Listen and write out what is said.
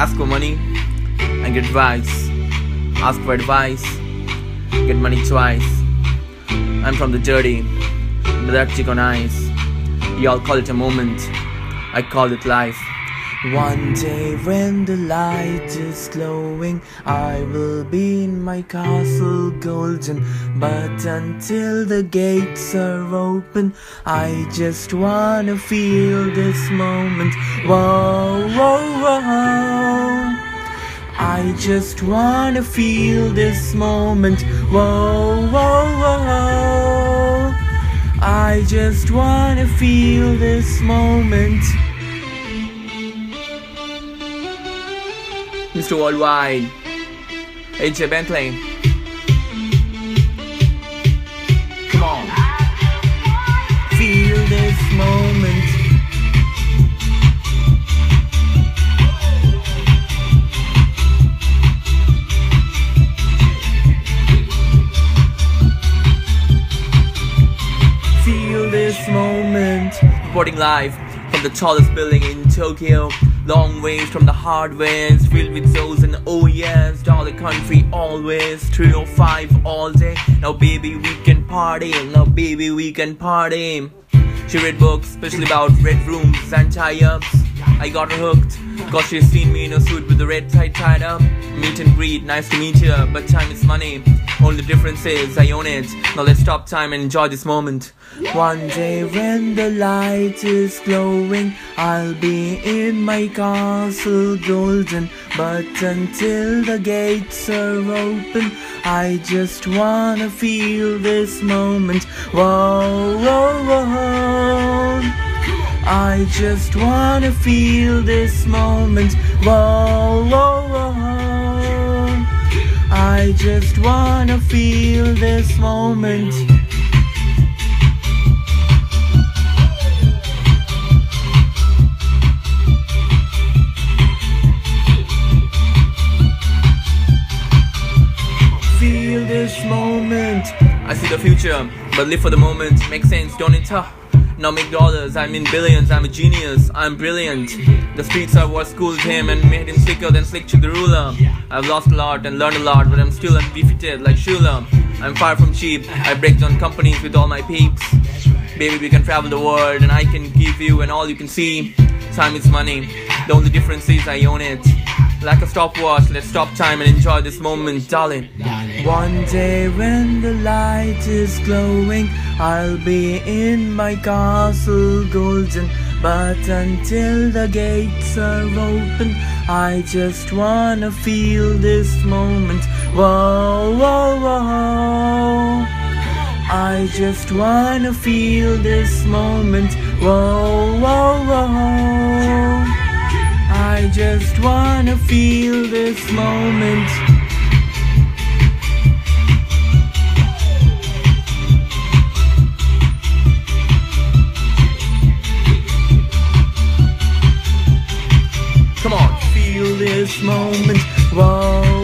Ask for money and get advice. Ask for advice, get money twice. I'm from the dirty, dark chick. Y'all call it a moment, I call it life. One day when the light is glowing, I will be in my castle golden. But until the gates are open, I just wanna feel this moment. Whoa, whoa, whoa. I just wanna feel this moment. Whoa, whoa, whoa. I just wanna feel this moment. Mr. Worldwide, AJ Bentley. Come on. Feel this moment. Feel this moment. Reporting live the tallest building in Tokyo. Long ways from the hardwares, filled with souls and oh yes, dollar country always. 305 all day. Now baby we can party. Now baby we can party. She read books, especially about red rooms and tie-ups. I got her hooked, cause she's seen me in a suit with the red tie tied up. Meet and greet, nice to meet you, but time is money. Only difference is I own it. Now let's stop time and enjoy this moment. One day when the light is glowing, I'll be in my castle golden. But until the gates are open, I just wanna feel this moment. Whoa, whoa, whoa. I just wanna feel this moment. Whoa, whoa, whoa. I just wanna feel this moment. Feel this moment. I see the future, but live for the moment. Makes sense, don't it? Now make dollars, I'm in billions, I'm a genius, I'm brilliant. The streets are what schooled him and made him slicker than Slick to the ruler. I've lost a lot and learned a lot, but I'm still undefeated like Shula. I'm far from cheap, I break down companies with all my peeps. Baby, we can travel the world and I can give you and all you can see. Time is money, the only difference is I own it. Like a stopwatch, let's stop time and enjoy this moment, darling. One day when the light is glowing, I'll be in my castle golden. But until the gates are open, I just wanna feel this moment. Whoa, whoa, whoa. I just wanna feel this moment. Whoa, whoa. Just wanna feel this moment. Come on, feel this moment. Whoa,